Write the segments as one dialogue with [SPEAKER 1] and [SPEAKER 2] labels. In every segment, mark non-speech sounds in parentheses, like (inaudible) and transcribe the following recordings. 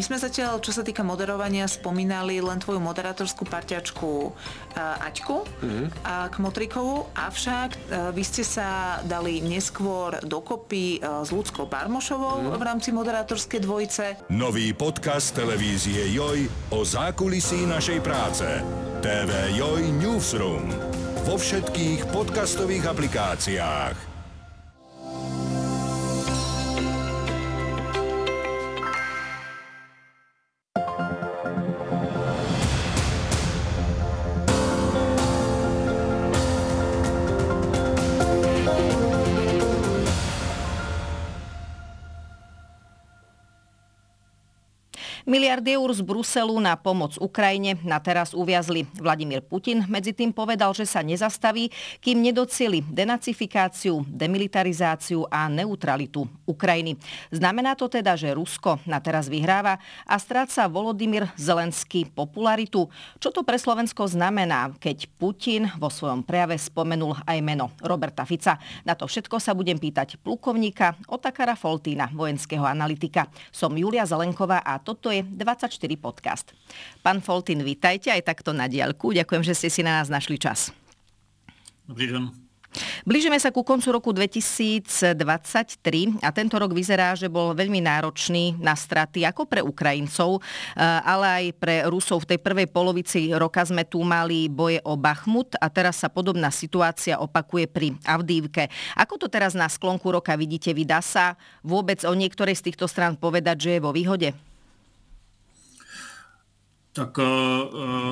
[SPEAKER 1] My sme zatiaľ, čo sa týka moderovania, spomínali len tvoju moderátorskú parťačku uh, Aťku mm-hmm. uh, Kmotrikovu, avšak uh, vy ste sa dali neskôr dokopy uh, s Ľudskou Barmošovou mm-hmm. v rámci moderátorskej dvojice.
[SPEAKER 2] Nový podcast televízie Joj o zákulisí našej práce. TV Joj Newsroom. Vo všetkých podcastových aplikáciách.
[SPEAKER 3] Miliardy eur z Bruselu na pomoc Ukrajine na teraz uviazli. Vladimír Putin medzi tým povedal, že sa nezastaví, kým nedocieli denacifikáciu, demilitarizáciu a neutralitu Ukrajiny. Znamená to teda, že Rusko na teraz vyhráva a stráca Volodymyr Zelenský popularitu. Čo to pre Slovensko znamená, keď Putin vo svojom prejave spomenul aj meno Roberta Fica? Na to všetko sa budem pýtať plukovníka Otakara Foltína, vojenského analytika. Som Julia Zelenková a toto je 24 podcast. Pán Foltin, vítajte aj takto na diaľku. Ďakujem, že ste si na nás našli čas.
[SPEAKER 4] Dobrý deň.
[SPEAKER 3] Blížime sa ku koncu roku 2023 a tento rok vyzerá, že bol veľmi náročný na straty ako pre Ukrajincov, eh, ale aj pre Rusov. V tej prvej polovici roka sme tu mali boje o Bachmut a teraz sa podobná situácia opakuje pri Avdívke. Ako to teraz na sklonku roka vidíte? Vydá sa vôbec o niektorej z týchto strán povedať, že je vo výhode?
[SPEAKER 4] Tak uh,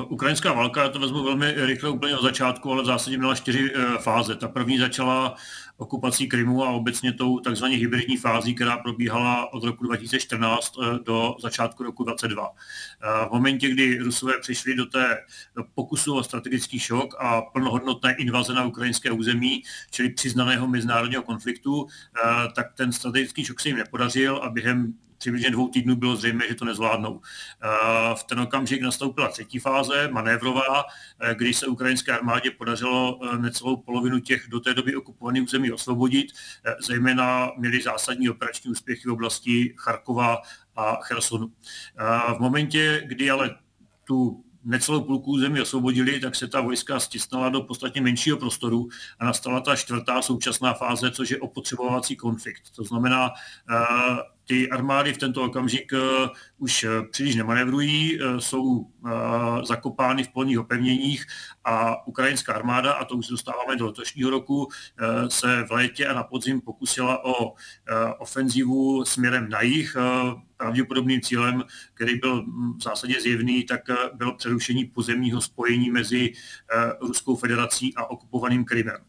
[SPEAKER 4] ukrajinská válka, já to vezmu velmi rychle úplně od začátku, ale v zásadě měla čtyři uh, fáze. Ta první začala okupací Krymu a obecně tou takzvaně hybridní fází, která probíhala od roku 2014 uh, do začátku roku 2022. Uh, v momentě, kdy Rusové přišli do té pokusu o strategický šok a plnohodnotné invaze na ukrajinské území, čili přiznaného mezinárodního konfliktu, tak ten strategický šok se jim nepodařil a během přibližně dvou týdnů bylo zřejmé, že to nezvládnou. Eh, v ten okamžik nastoupila třetí fáze, manévrová, eh, když se ukrajinské armádě podařilo eh, necelou polovinu těch do té doby okupovaných území osvobodit. Zejména měli zásadní operační úspěchy v oblasti Charkova a Chersonu. V momentě, kdy ale tu necelou půlku zemi osvobodili, tak se ta vojska stisnala do podstatně menšího prostoru a nastala ta čtvrtá současná fáze, což je opotřebovací konflikt. To znamená, ty armády v tento okamžik eh, už eh, příliš nemanévrují, eh, jsou zakopány v polních opevněních a ukrajinská armáda, a to už dostáváme do letošního roku, se v létě a na podzim pokusila o ofenzivu směrem na jih. Pravděpodobným cílem, který byl hm, v zásadě zjevný, tak bylo přerušení pozemního spojení mezi Ruskou federací a okupovaným Krymem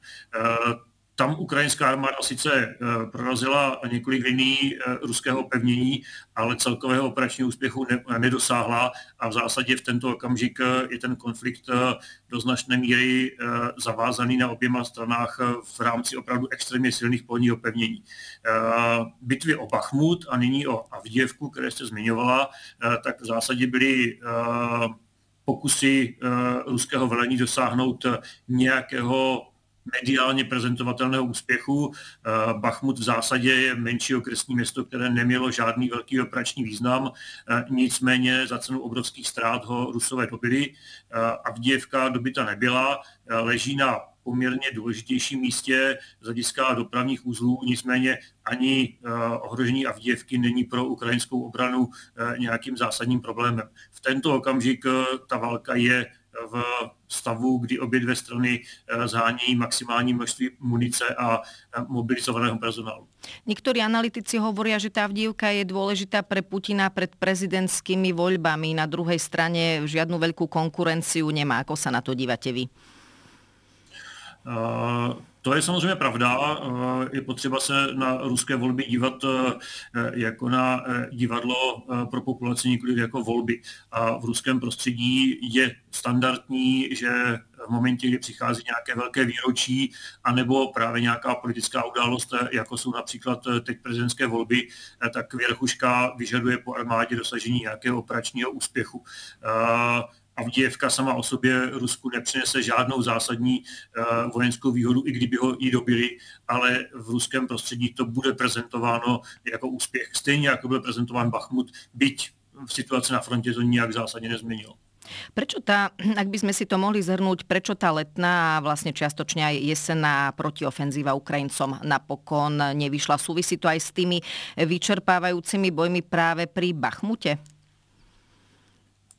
[SPEAKER 4] tam ukrajinská armáda sice eh, prorazila několik liní eh, ruského pevnění, ale celkového operačního úspěchu nedosáhla a v zásadě v tento okamžik eh, je ten konflikt do značné míry zavázaný na oběma stranách v rámci opravdu extrémně silných polních opevnění. Bitvy o Bachmut a nyní o Avděvku, které jste zmiňovala, tak v zásadě byly pokusy ruského velení dosáhnout nějakého mediálně prezentovatelného úspěchu. Eh, Bachmut v zásadě je menší okresní město, které nemělo žádný velký operační význam, eh, nicméně za cenu obrovských ztrát ho Rusové dobili. Eh, Avdějevka dobyta nebyla, leží na poměrně důležitějším místě z hlediska dopravních uzlů, nicméně ani ohrožení Avdějevky není pro ukrajinskou obranu nějakým zásadním problémem. V tento okamžik ta válka je v stavu, kdy obě dvě strany eh, zhánějí maximální množství munice a eh, mobilizovaného personálu.
[SPEAKER 3] Niektorí analytici hovoria, že tá vdívka je dôležitá pre Putina pred prezidentskými voľbami. Na druhej strane žiadnu veľkú konkurenciu nemá. Ako sa na to dívate vy?
[SPEAKER 4] Uh, to je samozřejmě pravda. Je potřeba se na ruské volby dívat eh, jako na eh, divadlo pro populaci, nikoli jako volby. A v ruském prostředí je standardní, že v momentě, kdy přichází nějaké velké výročí, anebo právě nějaká politická událost, jako jsou například teď prezidentské volby, tak věrchuška vyžaduje po armádě dosažení nějakého operačního úspěchu. Avdějevka sama o sobě Rusku nepřinese žádnou zásadní uh, vojenskou výhodu, i kdyby ho jí dobili, ale v ruském prostředí to bude prezentováno jako úspěch. Stejně jako byl prezentován Bachmut, byť v situaci na frontě to nijak zásadně nezměnilo.
[SPEAKER 3] Prečo tá, ak by sme si to mohli zhrnúť, prečo tá letná a vlastne čiastočne aj jesenná protiofenzíva Ukrajincom napokon nevyšla? Súvisí to aj s tými vyčerpávajúcimi bojmi práve pri Bachmute?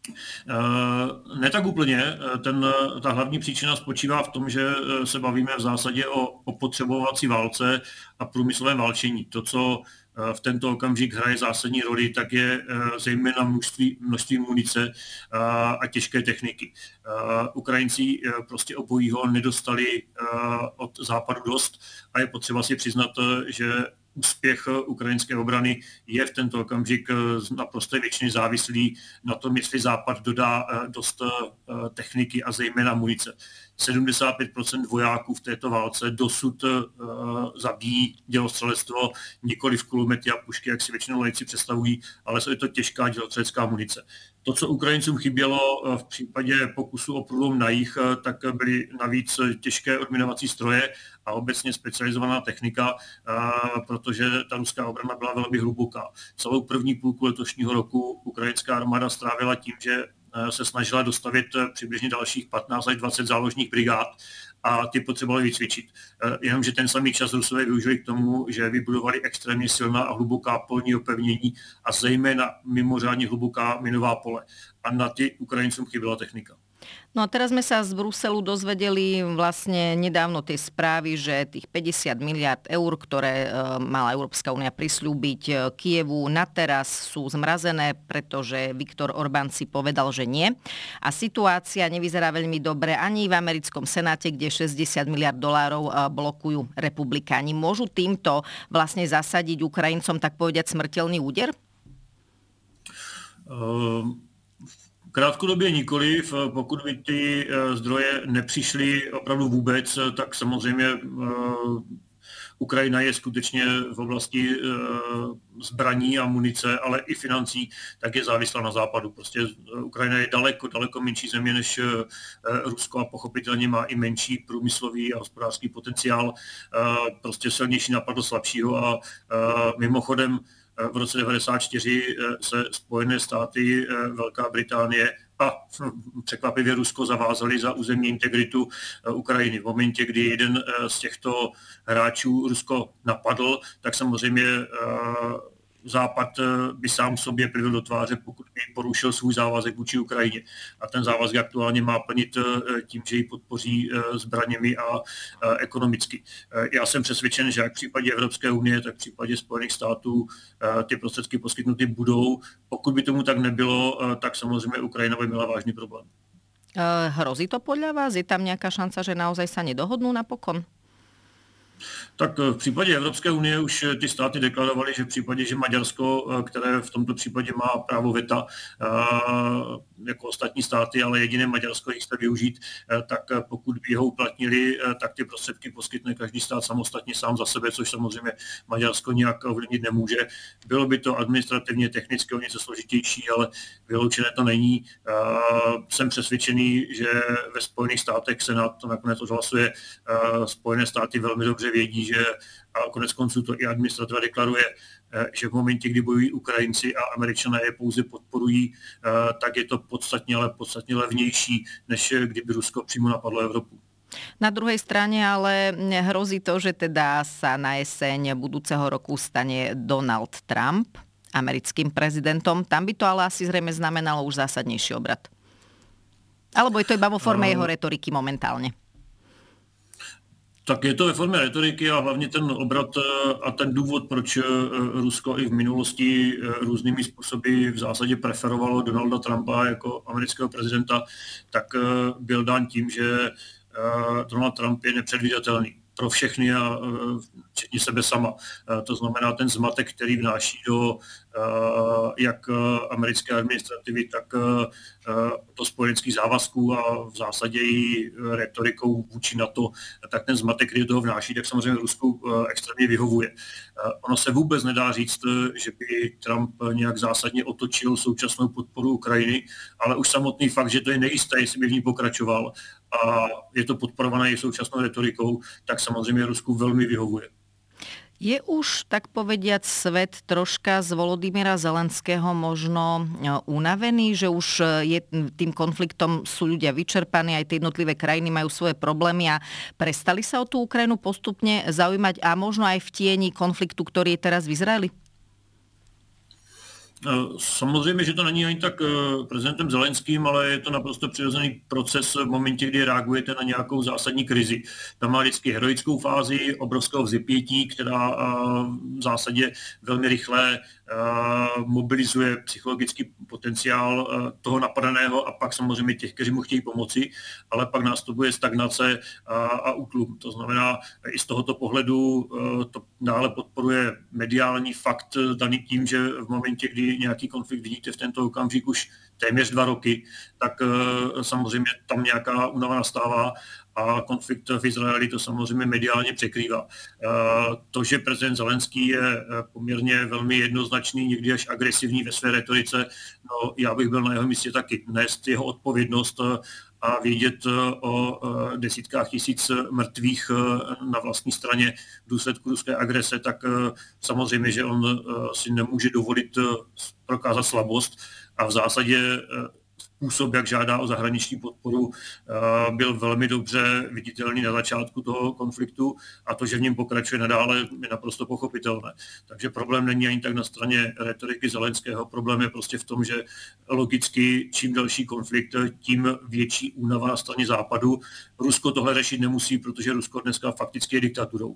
[SPEAKER 4] Eh, ne tak úplně. Eh, ten, ta hlavní příčina spočívá v tom, že eh, se bavíme v zásadě o, o potřebovací válce a průmyslovém válčení. To, co v tento okamžik hraje zásadní roli, tak je zejména množství, množství munice a těžké techniky. Ukrajinci prostě obojího nedostali od západu dost a je potřeba si přiznat, že úspěch ukrajinské obrany je v tento okamžik z naprosté většiny závislý na tom, jestli Západ dodá eh, dost eh, techniky a zejména munice. 75% vojáků v této válce dosud uh, zabíjí dělostřelectvo nikoli v kulomety a pušky, jak si většinou lejci představují, ale je to těžká dělostřelecká munice. To, co Ukrajincům chybělo eh, v případě pokusu o průlom na jich, eh, tak byly navíc těžké odminovací stroje a obecně specializovaná technika, protože ta ruská obrana byla velmi hluboká. Celou první půlku letošního roku ukrajinská armáda strávila tím, že se snažila dostavit eh, přibližně dalších 15 až 20 záložních brigád a ty potřebovali vycvičit. Eh, jenomže ten samý čas Rusové využili k tomu, že vybudovali extrémně silná a hluboká polní opevnění a zejména mimořádně hluboká minová pole. A na ty Ukrajincům chyběla technika.
[SPEAKER 3] No a teraz sme sa z Bruselu dozvedeli vlastne nedávno tie správy, že tých 50 miliard eur, ktoré e, mala Európska únia prislúbiť e, Kievu na teraz sú zmrazené, pretože Viktor Orbán si povedal, že nie. A situácia nevyzerá veľmi dobre ani v americkom senáte, kde 60 miliard dolárov e, blokujú republikáni. Môžu týmto vlastne zasadiť Ukrajincom tak povedať smrteľný úder?
[SPEAKER 4] Um Krátkodobě nikoliv, pokud by ty eh, zdroje nepřišly opravdu vůbec, tak samozřejmě eh, Ukrajina je skutečně v oblasti eh, zbraní a munice, ale i financí, tak je závislá na západu. Prostě Ukrajina je daleko, daleko menší země než Rusko a pochopitelně má i menší průmyslový a hospodářský potenciál, prostě silnější napad slabšího a mimochodem v roce 1994 eh, se Spojené státy, eh, Velká Británie a hm, překvapivě Rusko zavázali za územní integritu eh, Ukrajiny. V momentě, kdy jeden z těchto hráčů Rusko napadl, tak samozřejmě Západ eh, by sám sobě plivil do tváře, pokud by porušil svůj závazek vůči Ukrajině. A ten závazek aktuálně má plnit eh, tím, že ji podpoří eh, zbraněmi a ekonomicky. Já jsem přesvědčen, že jak v případě Evropské unie, tak v případě Spojených států ty prostředky poskytnuty budou. Pokud by tomu tak nebylo, tak samozřejmě Ukrajina by měla vážný problém.
[SPEAKER 3] Hrozí to podľa vás? Je tam nějaká šanca, že naozaj sa nedohodnú napokon?
[SPEAKER 4] Tak eh, v případě Evropské unie už eh, ty státy deklarovaly, že v případě, že Maďarsko, eh, které v tomto případě má právo VETA, jako ostatní státy, ale jediné Maďarsko jich chce využít, tak pokud by ho uplatnili, tak ty prostředky poskytne každý stát samostatně sám za sebe, což samozřejmě Maďarsko nějak ovlivnit nemůže. Bylo by to administrativně, technicky o něco složitější, ale vyloučené to není. Jsem přesvědčený, že ve Spojených státech Senát to nakonec odhlasuje. Spojené státy velmi dobře vědí, že a konec konců to i administrativa deklaruje, eh, že v momentě, kdy bojují Ukrajinci a Američané je pouze podporují, eh, tak je to podstatně, ale podstatně levnější, než kdyby Rusko přímo napadlo Evropu.
[SPEAKER 3] Na druhej strane ale hrozí to, že teda sa na jeseň budúceho roku stane Donald Trump americkým prezidentom. Tam by to ale asi zrejme znamenalo už zásadnejší obrad. Alebo je to iba vo forme uh, jeho retoriky momentálne?
[SPEAKER 4] Tak je to ve formě retoriky a hlavně ten obrat eh, a ten důvod, proč eh, Rusko i v minulosti eh, různými způsoby v zásadě preferovalo Donalda Trumpa jako amerického prezidenta, tak byl dán tím, že Donald Trump je nepředvídatelný pro všechny a včetně sebe sama. To znamená ten zmatek, který vnáší do jak americké administrativy, tak do spojeneckých závazků a v zásadě i retorikou vůči NATO, tak ten zmatek, který do toho vnáší, tak samozřejmě Rusku extrémně vyhovuje. Ono se vůbec nedá říct, že by Trump nějak zásadně otočil současnou podporu Ukrajiny, ale už samotný fakt, že to je nejisté, jestli by v ní pokračoval a je to podporované i současnou retorikou, tak samozřejmě Rusku velmi vyhovuje.
[SPEAKER 3] Je už, tak povediať, svet troška z Volodymyra Zelenského možno unavený, že už je tým konfliktom sú ľudia vyčerpaní, aj tie jednotlivé krajiny majú svoje problémy a prestali sa o tú Ukrajinu postupne zaujímať a možno aj v tieni konfliktu, ktorý je teraz v Izraeli?
[SPEAKER 4] Eh, samozřejmě, že to není ani tak eh, prezidentem Zelenským, ale je to naprosto přirozený proces v momentě, kdy reagujete na nějakou zásadní krizi. Tam má vždycky heroickou fázi obrovského vzepětí, která eh, v zásadě velmi rychle mobilizuje psychologický potenciál toho napadeného a pak samozřejmě těch, kteří mu chtějí pomoci, ale pak nastupuje stagnace a, a útlum. To znamená, i z tohoto pohledu to dále podporuje mediální fakt daný tím, že v momentě, kdy nějaký konflikt vidíte v tento okamžik už téměř dva roky, tak samozřejmě tam nějaká únava nastává a konflikt v Izraeli to samozřejmě mediálně překrývá. To, že prezident Zelenský je poměrně velmi jednoznačný, někdy až agresivní ve své retorice, no, já bych byl na jeho místě taky. Nést jeho odpovědnost a vědět e, o desítkách tisíc mrtvých na vlastní straně v důsledku ruské agrese, tak samozřejmě, že on si nemůže dovolit prokázat slabost a v zásadě způsob, jak žádá o zahraniční podporu, eh, byl velmi dobře viditelný na začátku toho konfliktu a to, že v něm pokračuje nadále, je naprosto pochopitelné. Takže problém není ani tak na straně retoriky Zelenského, problém je prostě v tom, že logicky čím další konflikt, tím větší únava na straně západu. Rusko tohle řešit nemusí, protože Rusko dneska fakticky je diktaturou.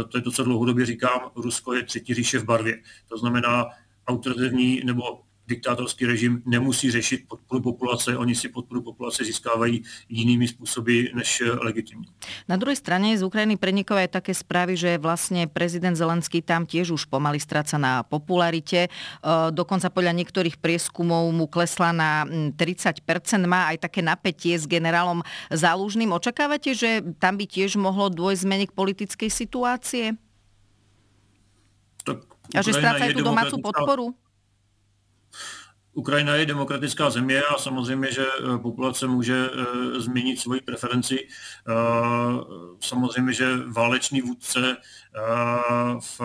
[SPEAKER 4] Eh, to je to, co dlouhodobě říkám, Rusko je třetí říše v barvě. To znamená, autoritativní nebo diktátorský režim nemusí řešit podporu populace, oni si podporu populace získávají jinými způsoby než legitimní.
[SPEAKER 3] Na druhej strane z Ukrajiny prenikajú aj také správy, že vlastne prezident Zelenský tam tiež už pomaly stráca na popularite. E, dokonca podľa niektorých prieskumov mu klesla na 30%. Má aj také napätie s generálom Zálužným. Očakávate, že tam by tiež mohlo dôjsť zmene k politickej situácie?
[SPEAKER 4] Tak
[SPEAKER 3] a že strácajú tú domácu podporu?
[SPEAKER 4] Ukrajina je demokratická země a samozřejmě, že eh, populace může eh, změnit svoji preferenci. Eh, samozřejmě, že válečný vůdce v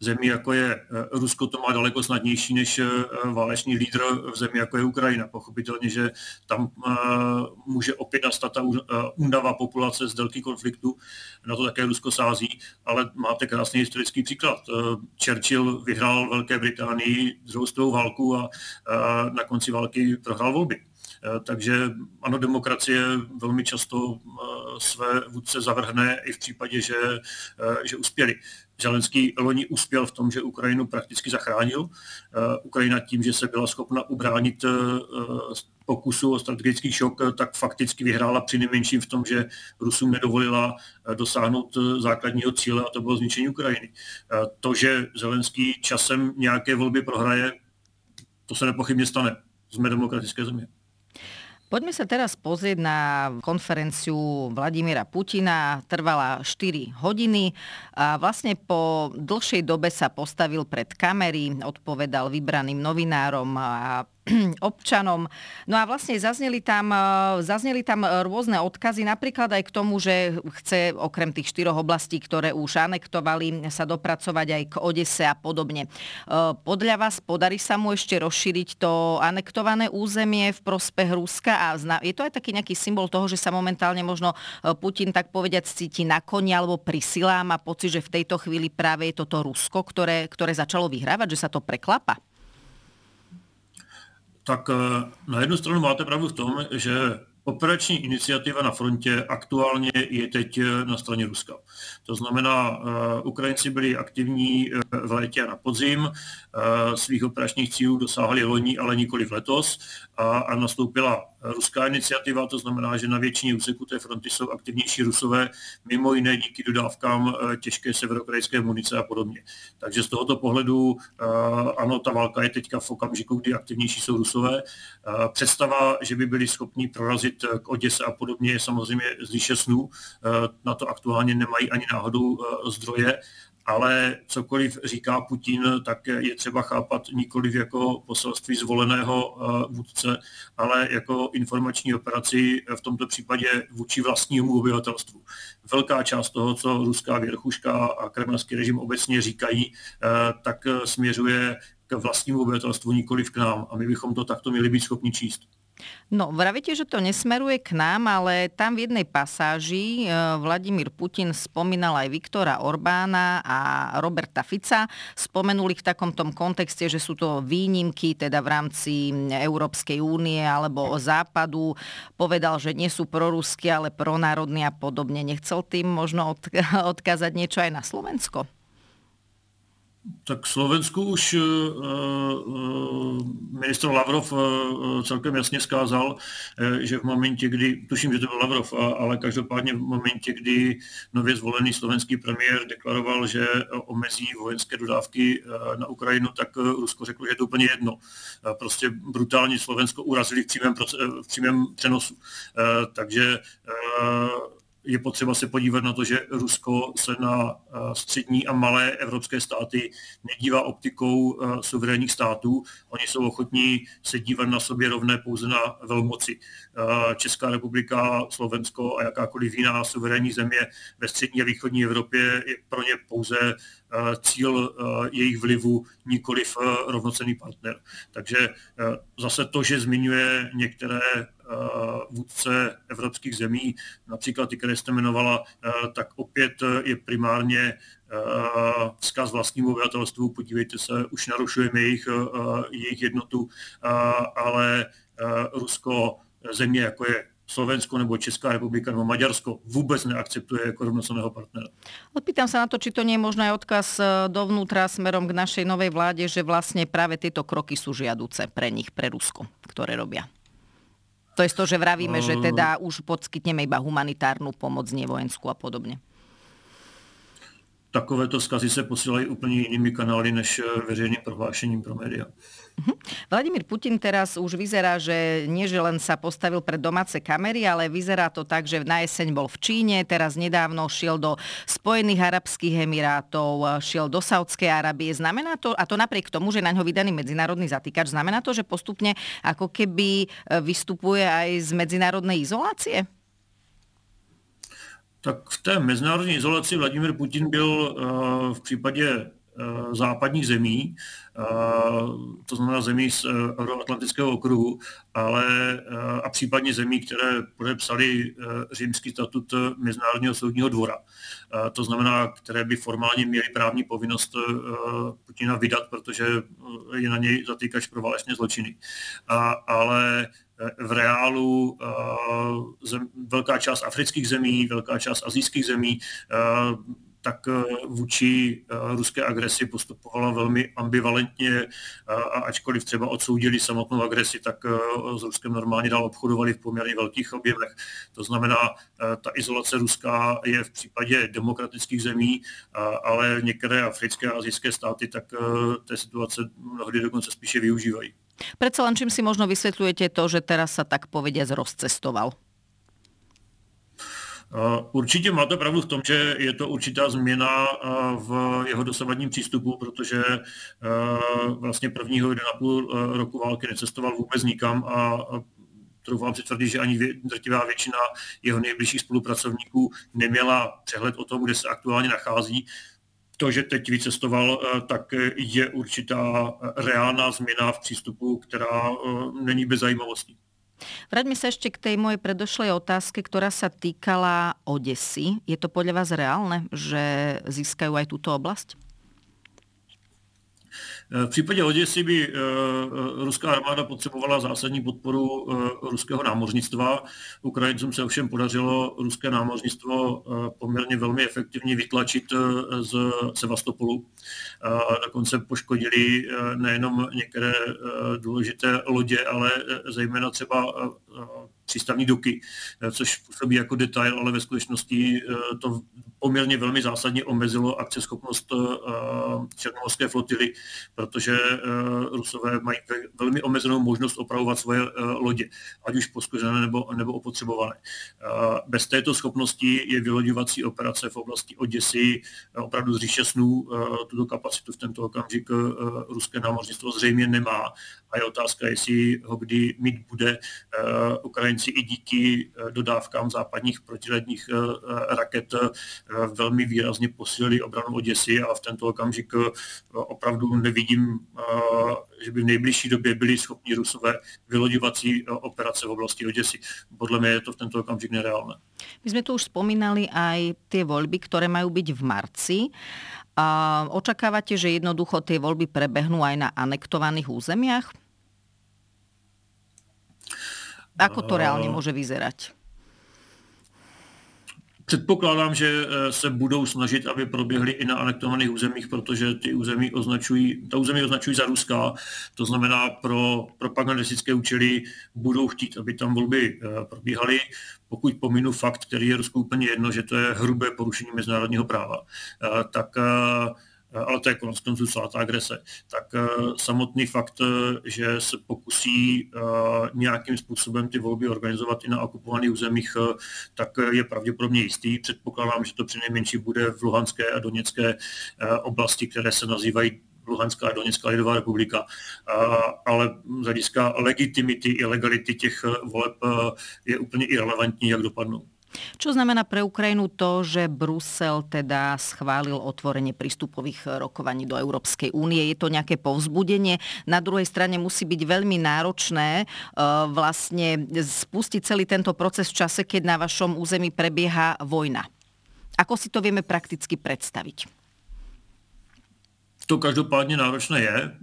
[SPEAKER 4] zemi, jako je eh, Rusko, to má daleko snadnější než eh, válečný lídr v zemi, jako je Ukrajina. Pochopitelně, že tam eh, může opět nastat ta úndava populace z délky konfliktu, na to také Rusko sází, ale máte krásný historický příklad. Churchill vyhrál Velké Británii druhou válku a na konci války prohrál volby. Takže ano, demokracie velmi často své vůdce zavrhne i v případě, že, že uspěli. Zelenský loni uspěl v tom, že Ukrajinu prakticky zachránil. Eh, Ukrajina tím, že se byla schopna ubránit eh, pokusu o strategický šok, tak fakticky vyhrála při nejmenším v tom, že Rusům nedovolila eh, dosáhnout základního cíle a to bylo zničení Ukrajiny. To, že Zelenský časem nějaké volby prohraje, to se nepochybně stane. Jsme demokratické země.
[SPEAKER 3] Poďme sa teraz pozrieť na konferenciu Vladimíra Putina. Trvala 4 hodiny a vlastne po dlhšej dobe sa postavil pred kamery, odpovedal vybraným novinárom a (clears throat) občanom. No a vlastne zazneli tam, e, zazneli tam rôzne odkazy, napríklad aj k tomu, že chce okrem tých štyroch oblastí, ktoré už anektovali, sa dopracovať aj k Odese a podobne. E, podľa vás podarí sa mu ešte rozšíriť to anektované územie v prospech Ruska a je to aj taký nejaký symbol toho, že sa momentálne možno Putin tak povediať cíti na koni alebo pri silám a pocit, že v tejto chvíli práve je toto Rusko, ktoré, ktoré začalo vyhrávať, že sa to preklapa?
[SPEAKER 4] Tak eh, na jednu stranu máte pravdu v tom, že operační iniciativa na frontě aktuálně je teď eh, na straně Ruska. To znamená, uh, Ukrajinci byli aktivní v létě a na podzim, svých operačních cílů dosáhli loni, ale nikoli v letos a, a nastoupila ruská iniciativa, to znamená, že na většině úseků té fronty jsou aktivnější rusové, mimo jiné díky dodávkám těžké severokrajské munice a podobně. Takže z tohoto pohledu ano, ta válka je teďka v okamžiku, kdy aktivnější jsou rusové. Představa, že by byli schopni prorazit k Oděse a podobně, je samozřejmě z snů. Na to aktuálně nemají ani náhodou zdroje ale cokoliv říká Putin, tak je třeba chápat nikoliv jako poselství zvoleného vůdce, ale jako informační operaci v tomto případě vůči vlastnímu obyvatelstvu. Velká část toho, co ruská věrchuška a kremelský režim obecně říkají, tak směřuje k vlastnímu obyvatelstvu, nikoliv k nám. A my bychom to takto měli být schopni číst.
[SPEAKER 3] No, vravíte, že to nesmeruje k nám, ale tam v jednej pasáži e, Vladimír Putin spomínal aj Viktora Orbána a Roberta Fica. Spomenuli v takom tom kontexte, že sú to výnimky teda v rámci Európskej únie alebo Západu. Povedal, že nie sú proruskí, ale pronárodní a podobne. Nechcel tým možno (laughs) odkázať niečo aj na Slovensko?
[SPEAKER 4] Tak Slovensku už uh, ministr Lavrov uh, celkem jasně skázal, uh, že v momentě, kdy, tuším, že to byl Lavrov, ale každopádně v momentě, kdy nově zvolený slovenský premiér deklaroval, že omezí vojenské dodávky na Ukrajinu, tak Rusko řeklo, že je to úplně jedno. Prostě brutálně Slovensko urazili v přímém, v přímém přenosu. Takže je potřeba se podívat na to, že Rusko se na eh, střední a malé evropské státy nedívá optikou eh, suverénních států. Oni jsou ochotní se dívat na sobě rovné pouze na velmoci. Eh, Česká republika, Slovensko a jakákoliv jiná suverénní země ve střední a východní Evropě je pro ně pouze cíl jejich vlivu, nikoliv rovnocený partner. Takže zase to, že zmiňuje některé vůdce evropských zemí, například ty, které jste jmenovala, tak opět je primárně vzkaz vlastnímu obyvatelstvu, podívejte se, už narušujeme jejich, jejich jednotu, ale Rusko, země jako je Slovensko nebo Česká republika nebo Maďarsko vůbec neakceptuje jako rovnocenného partnera.
[SPEAKER 3] Pýtam sa na to, či to nie je odkaz dovnútra smerom k našej novej vláde, že vlastne práve tieto kroky sú žiaduce pre nich, pre Rusko, ktoré robia. To je to, že vravíme, že teda už podskytneme iba humanitárnu pomoc, nie vojenskú a podobne.
[SPEAKER 4] Takovéto skazy se posílají úplně jinými kanály než veřejným prohlášením pro média.
[SPEAKER 3] Uh-huh. Vladimír Putin teraz už vyzerá, že nie že len sa postavil pred domáce kamery, ale vyzerá to tak, že na jeseň bol v Číne, teraz nedávno šiel do Spojených Arabských Emirátov, šiel do Saudskej Arábie. Znamená to, a to napriek tomu, že na ňo vydaný medzinárodný zatýkač, znamená to, že postupne ako keby e, vystupuje aj z medzinárodnej izolácie?
[SPEAKER 4] Tak v té mezinárodní izolaci Vladimír Putin byl uh, v případě Eh, západních zemí, eh, to znamená zemí z eh, Euroatlantického okruhu, ale a případně zemí, které podepsali římský statut Mezinárodního soudního dvora. To znamená, které by formálně měly právní povinnost Putina vydat, protože je na něj zatýkač pro válečné zločiny. Ale v reálu zem, velká část afrických zemí, velká část azijských zemí tak eh, vůči eh, ruské agresi postupovala velmi ambivalentně eh, a ačkoliv třeba odsoudili samotnou agresi, tak s Ruskem normálně dál obchodovali v poměrně velkých objemech. To znamená, ta izolace ruská je v případě demokratických zemí, ale některé africké a azijské státy tak té situace mnohdy dokonce spíše využívají.
[SPEAKER 3] Predsa len čím si možno vysvetľujete to, že teraz sa tak povediať rozcestoval?
[SPEAKER 4] Určitě máte pravdu v tom, že je to určitá změna v jeho dosavadním přístupu, protože vlastně prvního 1,5 roku války necestoval vůbec nikam a troufám si tvrdit, že ani drtivá většina jeho nejbližších spolupracovníků neměla přehled o tom, kde se aktuálně nachází. To, že teď vycestoval, tak je určitá reálná změna v přístupu, která není bez zajímavosti.
[SPEAKER 3] Vráťme sa ešte k tej mojej predošlej otázke, ktorá sa týkala Odesy. Je to podľa vás reálne, že získajú aj túto oblasť?
[SPEAKER 4] V případě Oděsy by eh, eh, ruská armáda potřebovala zásadní podporu eh, ruského námořnictva. Ukrajincům se ovšem podařilo ruské námořnictvo poměrně velmi efektivně vytlačit z Sevastopolu. Dokonce poškodili nejenom některé důležité lodě, ale zejména třeba přístavní doky, což působí jako detail, ale ve skutečnosti to poměrně velmi zásadně omezilo akceschopnost černomorské flotily, protože Rusové mají velmi omezenou možnost opravovat svoje lodě, ať už poskožené nebo, nebo opotřebované. Bez této schopnosti je vyloďovací operace v oblasti Oděsy opravdu z snů. Tuto kapacitu v tento okamžik ruské námořnictvo zřejmě nemá a je otázka, jestli ho kdy mít bude. Ukrajinci i díky dodávkám západních protiledních raket velmi výrazně posílili obranu Oděsy a v tento okamžik opravdu nevidím, že by v nejbližší době byli schopni Rusové vyloďovací operace v oblasti Oděsy. Podle mě je to v tento okamžik nereálné.
[SPEAKER 3] My jsme tu už spomínali aj tie voľby, ktoré majú byť v marci. A očakávate, že jednoducho tie voľby prebehnú aj na anektovaných územiach? Ako to reálne môže vyzerať?
[SPEAKER 4] Předpokládám, že eh, se budou snažit, aby proběhly i na anektovaných územích, protože ty území označují, ta území označují za ruská. To znamená, pro propagandistické účely budou chtít, aby tam volby eh, probíhaly. Pokud pominu fakt, který je Rusku úplně jedno, že to je hrubé porušení mezinárodního práva, eh, tak ale to je konec konců celá ta agrese, tak eh, samotný fakt, eh, že se pokusí nějakým způsobem ty volby organizovat i na okupovaných územích, tak je pravděpodobně jistý. Předpokládám, že to přinejmenší bude v Luhanské a Doněcké oblasti, které se nazývají Luhanská a Doněcká lidová republika, ale z hlediska legitimity i legality těch voleb je úplně irrelevantní, jak dopadnou.
[SPEAKER 3] Čo znamená pre Ukrajinu to, že Brusel teda schválil otvorenie prístupových rokovaní do Európskej únie? Je to nejaké povzbudenie? Na druhej strane musí byť veľmi náročné uh, vlastne spustiť celý tento proces v čase, keď na vašom území prebieha vojna. Ako si to vieme prakticky predstaviť?
[SPEAKER 4] To každopádně náročné je,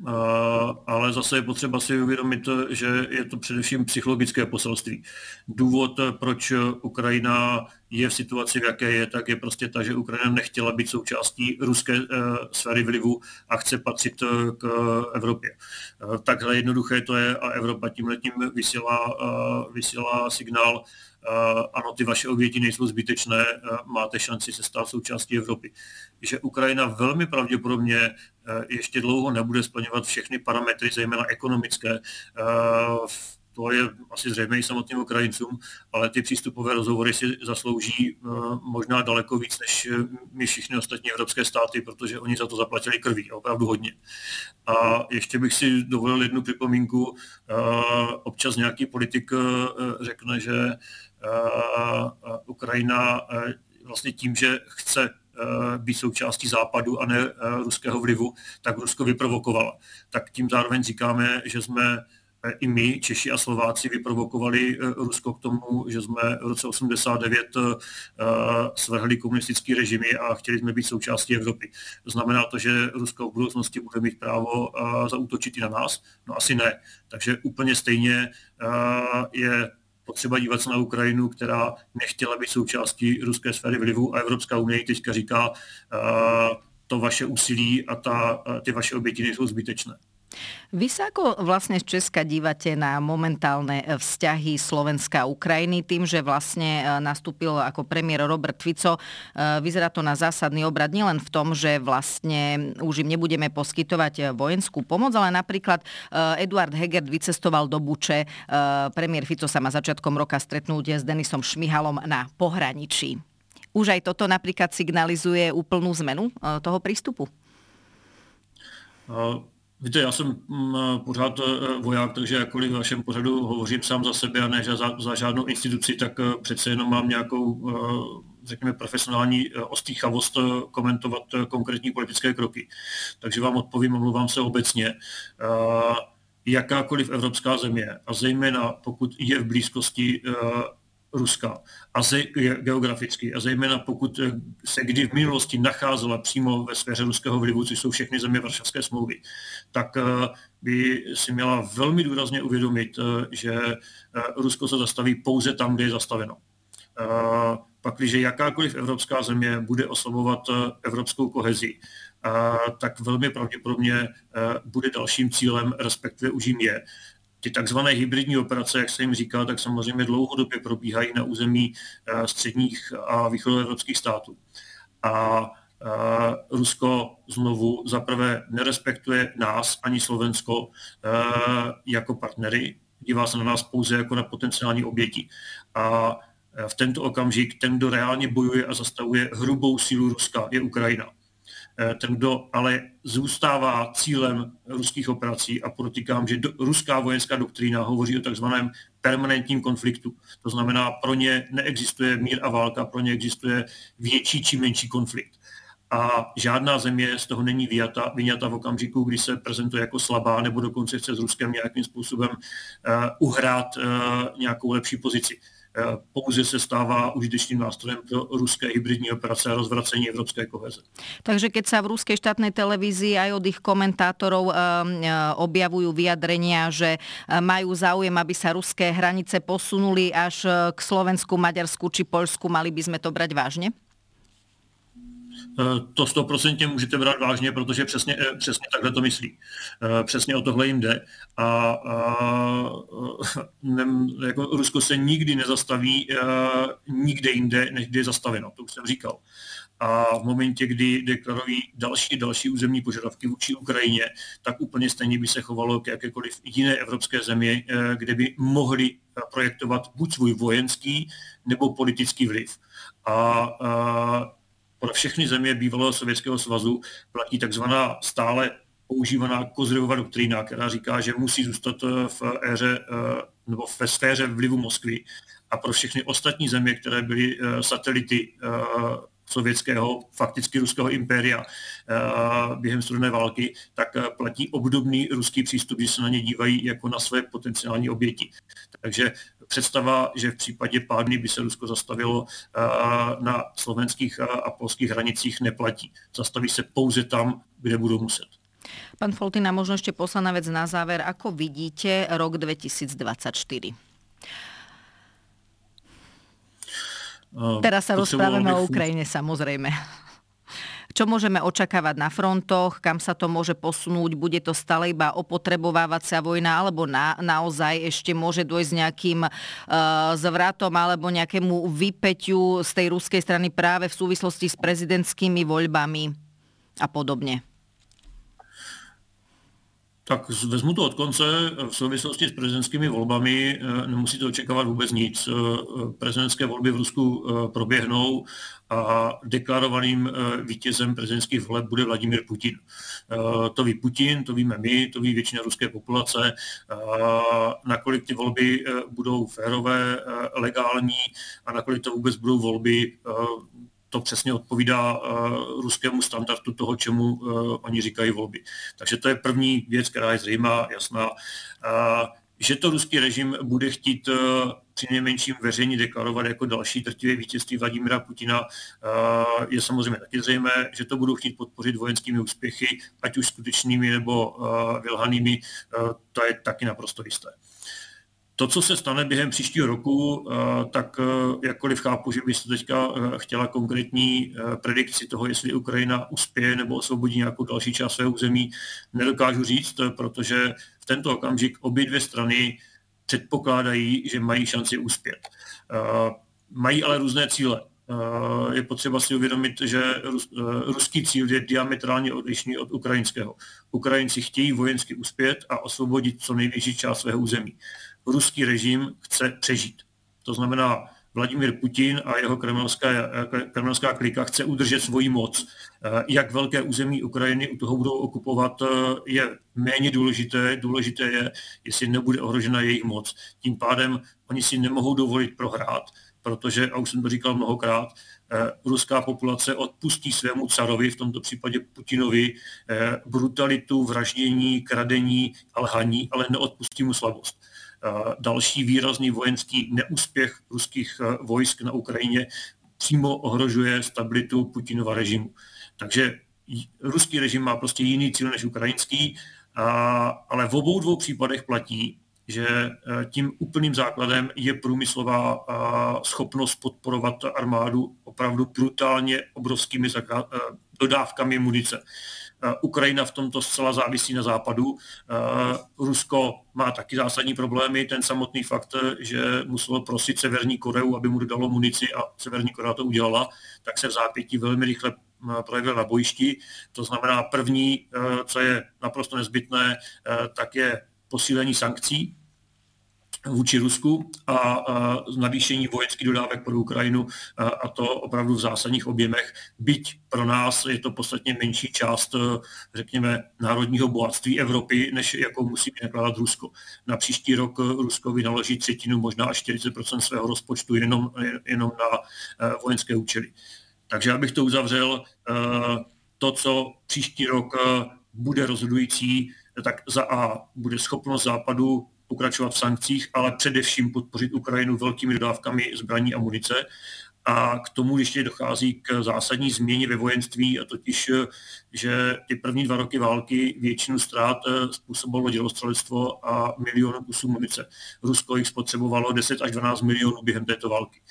[SPEAKER 4] ale zase je potřeba si uvědomit, že je to především psychologické poselství. Důvod, proč Ukrajina je v situaci, v jaké je, tak je prostě ta, že Ukrajina nechtěla být součástí ruské e, sféry vlivu a chce patřit e, k Evropě. E, takhle jednoduché to je a Evropa tím letím vysílá, vysílá signál, ano, ty vaše oběti nejsou zbytečné, máte šanci se stát součástí Evropy. Že Ukrajina velmi pravděpodobně ještě dlouho nebude splňovat všechny parametry, zejména ekonomické, to je asi zřejmé i samotným Ukrajincům, ale ty přístupové rozhovory si zaslouží možná daleko víc než my všichni ostatní evropské státy, protože oni za to zaplatili krví, opravdu hodně. A ještě bych si dovolil jednu připomínku. Občas nějaký politik řekne, že Ukrajina vlastně tím, že chce být součástí západu a ne ruského vlivu, tak Rusko vyprovokovala. Tak tím zároveň říkáme, že jsme i my, Češi a Slováci, vyprovokovali Rusko k tomu, že jsme v roce 89 svrhli komunistický režimy a chtěli jsme být součástí Evropy. Znamená to, že Rusko v budoucnosti bude mít právo zaútočit i na nás? No asi ne. Takže úplně stejně je potřeba dívat se na Ukrajinu, která nechtěla být součástí ruské sféry vlivu a Evropská unie teďka říká, to vaše úsilí a ta, ty vaše oběti nejsou zbytečné.
[SPEAKER 3] Vy sa ako vlastne z Česka dívate na momentálne e, vzťahy Slovenska a Ukrajiny tým, že vlastne e, nastúpil ako premiér Robert Fico. E, vyzerá to na zásadný obrad nielen v tom, že vlastne už im nebudeme poskytovať vojenskú pomoc, ale napríklad Eduard Hegert vycestoval do Buče. Premiér Fico sa má začiatkom roka stretnúť s Denisom Šmihalom na pohraničí. Už aj toto napríklad signalizuje úplnú zmenu toho prístupu?
[SPEAKER 4] Víte, já jsem mm, pořád eh, voják, takže jakkoliv v vašem pořadu hovořím sám za sebe a ne za, za žádnou instituci, tak eh, přece jenom mám nějakou, eh, řekněme, profesionální ostýchavost komentovat konkrétní politické kroky. Takže vám odpovím, omluvám se obecně. Jakákoliv evropská země, a zejména pokud je v blízkosti Ruska a ze, geograficky a zejména pokud eh, se kdy v minulosti nacházela přímo ve sféře ruského vlivu, což jsou všechny země Varšavské smlouvy, tak eh, by si měla velmi důrazně uvědomit, eh, že Rusko se zastaví pouze tam, kde je zastaveno. Pak, když jakákoliv evropská země bude oslabovat evropskou kohezi, tak velmi pravděpodobně bude dalším cílem, respektive už jim je, ty takzvané hybridní operace, jak se jim říká, tak samozřejmě dlouhodobě probíhají na území středních a východoevropských států. A Rusko znovu zaprvé nerespektuje nás ani Slovensko jako partnery, dívá se na nás pouze jako na potenciální oběti. A v tento okamžik ten, kdo reálně bojuje a zastavuje hrubou sílu Ruska, je Ukrajina. Ten, kdo ale zůstává cílem ruských operací a podotýkám, že do, ruská vojenská doktrína hovoří o takzvaném permanentním konfliktu. To znamená, pro ně neexistuje mír a válka, pro ně existuje větší či menší konflikt a žádná země z toho není vyjata, vyňata v okamžiku, kdy se prezentuje jako slabá nebo dokonce chce s Ruskem nějakým způsobem uh, uhrát uh, nějakou lepší pozici. Uh, pouze se stává užitečným nástrojem pro ruské hybridní operace a rozvracení evropské koheze.
[SPEAKER 3] Takže keď sa v ruskej štátnej televízii aj od ich komentátorov objavujú vyjadrenia, že majú záujem, aby sa ruské hranice posunuli až k Slovensku, Maďarsku či Polsku, mali by sme to brať vážne?
[SPEAKER 4] Eh, to stoprocentně můžete brát vážně, protože přesně, eh, přesně takhle to myslí. Eh, přesně o tohle jim jde. A, a ne, jako Rusko se nikdy nezastaví nikde jinde, než kde je zastaveno. To už jsem říkal. A v momentě, kdy deklarují další další územní požadavky vůči Ukrajině, tak úplně stejně by se chovalo k jakékoliv jiné evropské zemi, kde by mohli projektovat buď svůj vojenský nebo politický vliv. A, a pro všechny země bývalého Sovětského svazu platí takzvaná stále používaná Kozyrova doktrína, která říká, že musí zůstat eh, v éře eh, nebo ve sféře vlivu Moskvy. A pro všechny ostatní země, které byly eh, satelity sovětského, fakticky ruského impéria během studené války, tak platí obdobný ruský přístup, že se na ně dívají jako na své potenciální oběti. Takže představa, že v případě pádny by se Rusko zastavilo na slovenských a polských hranicích neplatí. Zastaví se pouze tam, kde budou muset.
[SPEAKER 3] Pan Foltina, možno ešte posledná vec na záver. Ako vidíte rok 2024? Teraz sa rozprávame o Ukrajine, samozrejme. Čo môžeme očakávať na frontoch, kam sa to môže posunúť, bude to stále iba opotrebovávacia vojna, alebo na, naozaj ešte môže dôjsť nejakým uh, zvratom alebo nejakému vypeťu z tej ruskej strany práve v súvislosti s prezidentskými voľbami a podobne.
[SPEAKER 4] Tak vezmu to od konce. V souvislosti s prezidentskými volbami eh, nemusíte očekávat vůbec nic. Eh, prezidentské volby v Rusku eh, proběhnou a deklarovaným vítězem prezidentských voleb bude Vladimír Putin. To ví Putin, to víme my, to ví většina ruské populace. Nakolik ty volby budou férové, legální a nakolik to vůbec budou volby, to přesně odpovídá uh, ruskému standardu toho, čemu uh, oni říkají volby. Takže to je první věc, která je zřejmá, jasná. Že to ruský režim bude chtít uh, při nejmenším veřejně deklarovat jako další trtivé vítězství Vladimira Putina, je samozřejmě taky zřejmé, že to budou chtít podpořit vojenskými úspěchy, ať už skutečnými nebo vylhanými, to je taky naprosto jisté. To, co se stane během příštího roku, eh, tak eh, jakkoliv chápu, že byste teďka eh, chtěla konkrétní predikci toho, jestli Ukrajina uspěje nebo osvobodí nějakou další část svého území, nedokážu říct, protože v tento okamžik obě dvě strany předpokládají, že mají šanci uspět. Mají ale různé cíle. Je potřeba si uvědomit, že ruský cíl je diametrálně odlišný od ukrajinského. Ukrajinci chtějí vojensky uspět a osvobodit co největší část svého území ruský režim chce přežít. To znamená, Vladimír Putin a jeho kremelská, kremelská klika chce udržet svoji moc. Jak velké území Ukrajiny u toho budou okupovat, je méně důležité. Důležité je, jestli nebude ohrožena jejich moc. Tím pádem oni si nemohou dovolit prohrát, protože, a už jsem to říkal mnohokrát, ruská populace odpustí svému carovi, v tomto případě Putinovi, brutalitu, vraždění, kradení a lhaní, ale neodpustí mu slabost. Další výrazný vojenský neúspěch ruských e, vojsk na Ukrajině přímo ohrožuje stabilitu Putinova režimu. Takže ruský režim má prostě jiný cíl než ukrajinský, ale v obou dvou případech platí, že e, tím úplným základem je průmyslová schopnost podporovat armádu opravdu brutálně obrovskými dodávkami munice. Ukrajina v tomto zcela závisí na západu. Rusko má taky zásadní problémy. Ten samotný fakt, že muselo prosit Severní Koreu, aby mu dodalo munici a Severní Korea to udělala, tak se v zápětí velmi rychle projevil na bojišti. To znamená první, co je naprosto nezbytné, tak je posílení sankcí vůči Rusku a, a navýšení vojenských dodávek pro Ukrajinu a, a to opravdu v zásadních objemech. Byť pro nás je to podstatně menší část, řekněme, národního bohatství Evropy, než jakou musí nakládat Rusko. Na příští rok Rusko vynaloží třetinu, možná až 40% svého rozpočtu jenom, jenom na vojenské účely. Takže abych to uzavřel, to, co příští rok bude rozhodující, tak za A bude schopnost Západu pokračovat v sankcích, ale především podpořit Ukrajinu velkými dodávkami zbraní a munice. A k tomu ještě dochází k zásadní změně ve vojenství, a totiž, že ty první dva roky války většinu ztrát eh, způsobilo dělostřelectvo a milionů kusů munice. Rusko jich spotřebovalo 10 až 12 milionů během této války.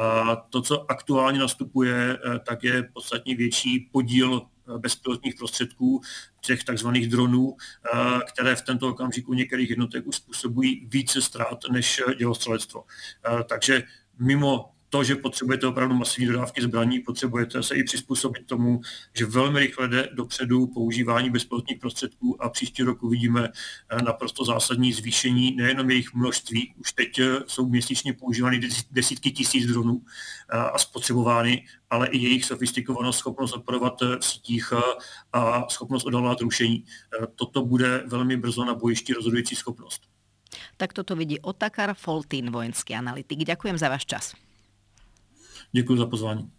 [SPEAKER 4] A to, co aktuálně nastupuje, eh, tak je podstatně větší podíl bezpilotních prostředků, těch takzvaných dronů, eh, které v tento okamžiku některých jednotek už způsobují více ztrát než dělostřelectvo. Eh, takže mimo to, že potřebujete opravdu masivní dodávky zbraní, potřebujete se i přizpůsobit tomu, že velmi rychle jde dopředu používání bezpilotních prostředků a příští rok uvidíme eh, naprosto zásadní zvýšení nejenom jejich množství, už teď eh, jsou měsíčně používány desítky tisíc dronů eh, a spotřebovány, ale i jejich sofistikovanost, schopnost operovat v sítích a schopnost odhalovat rušení. Toto bude velmi brzo na bojišti rozhodující schopnost.
[SPEAKER 3] Tak toto vidí Otakar Foltín, vojenský analytik. Ďakujem za váš čas.
[SPEAKER 4] Děkuji za pozvání.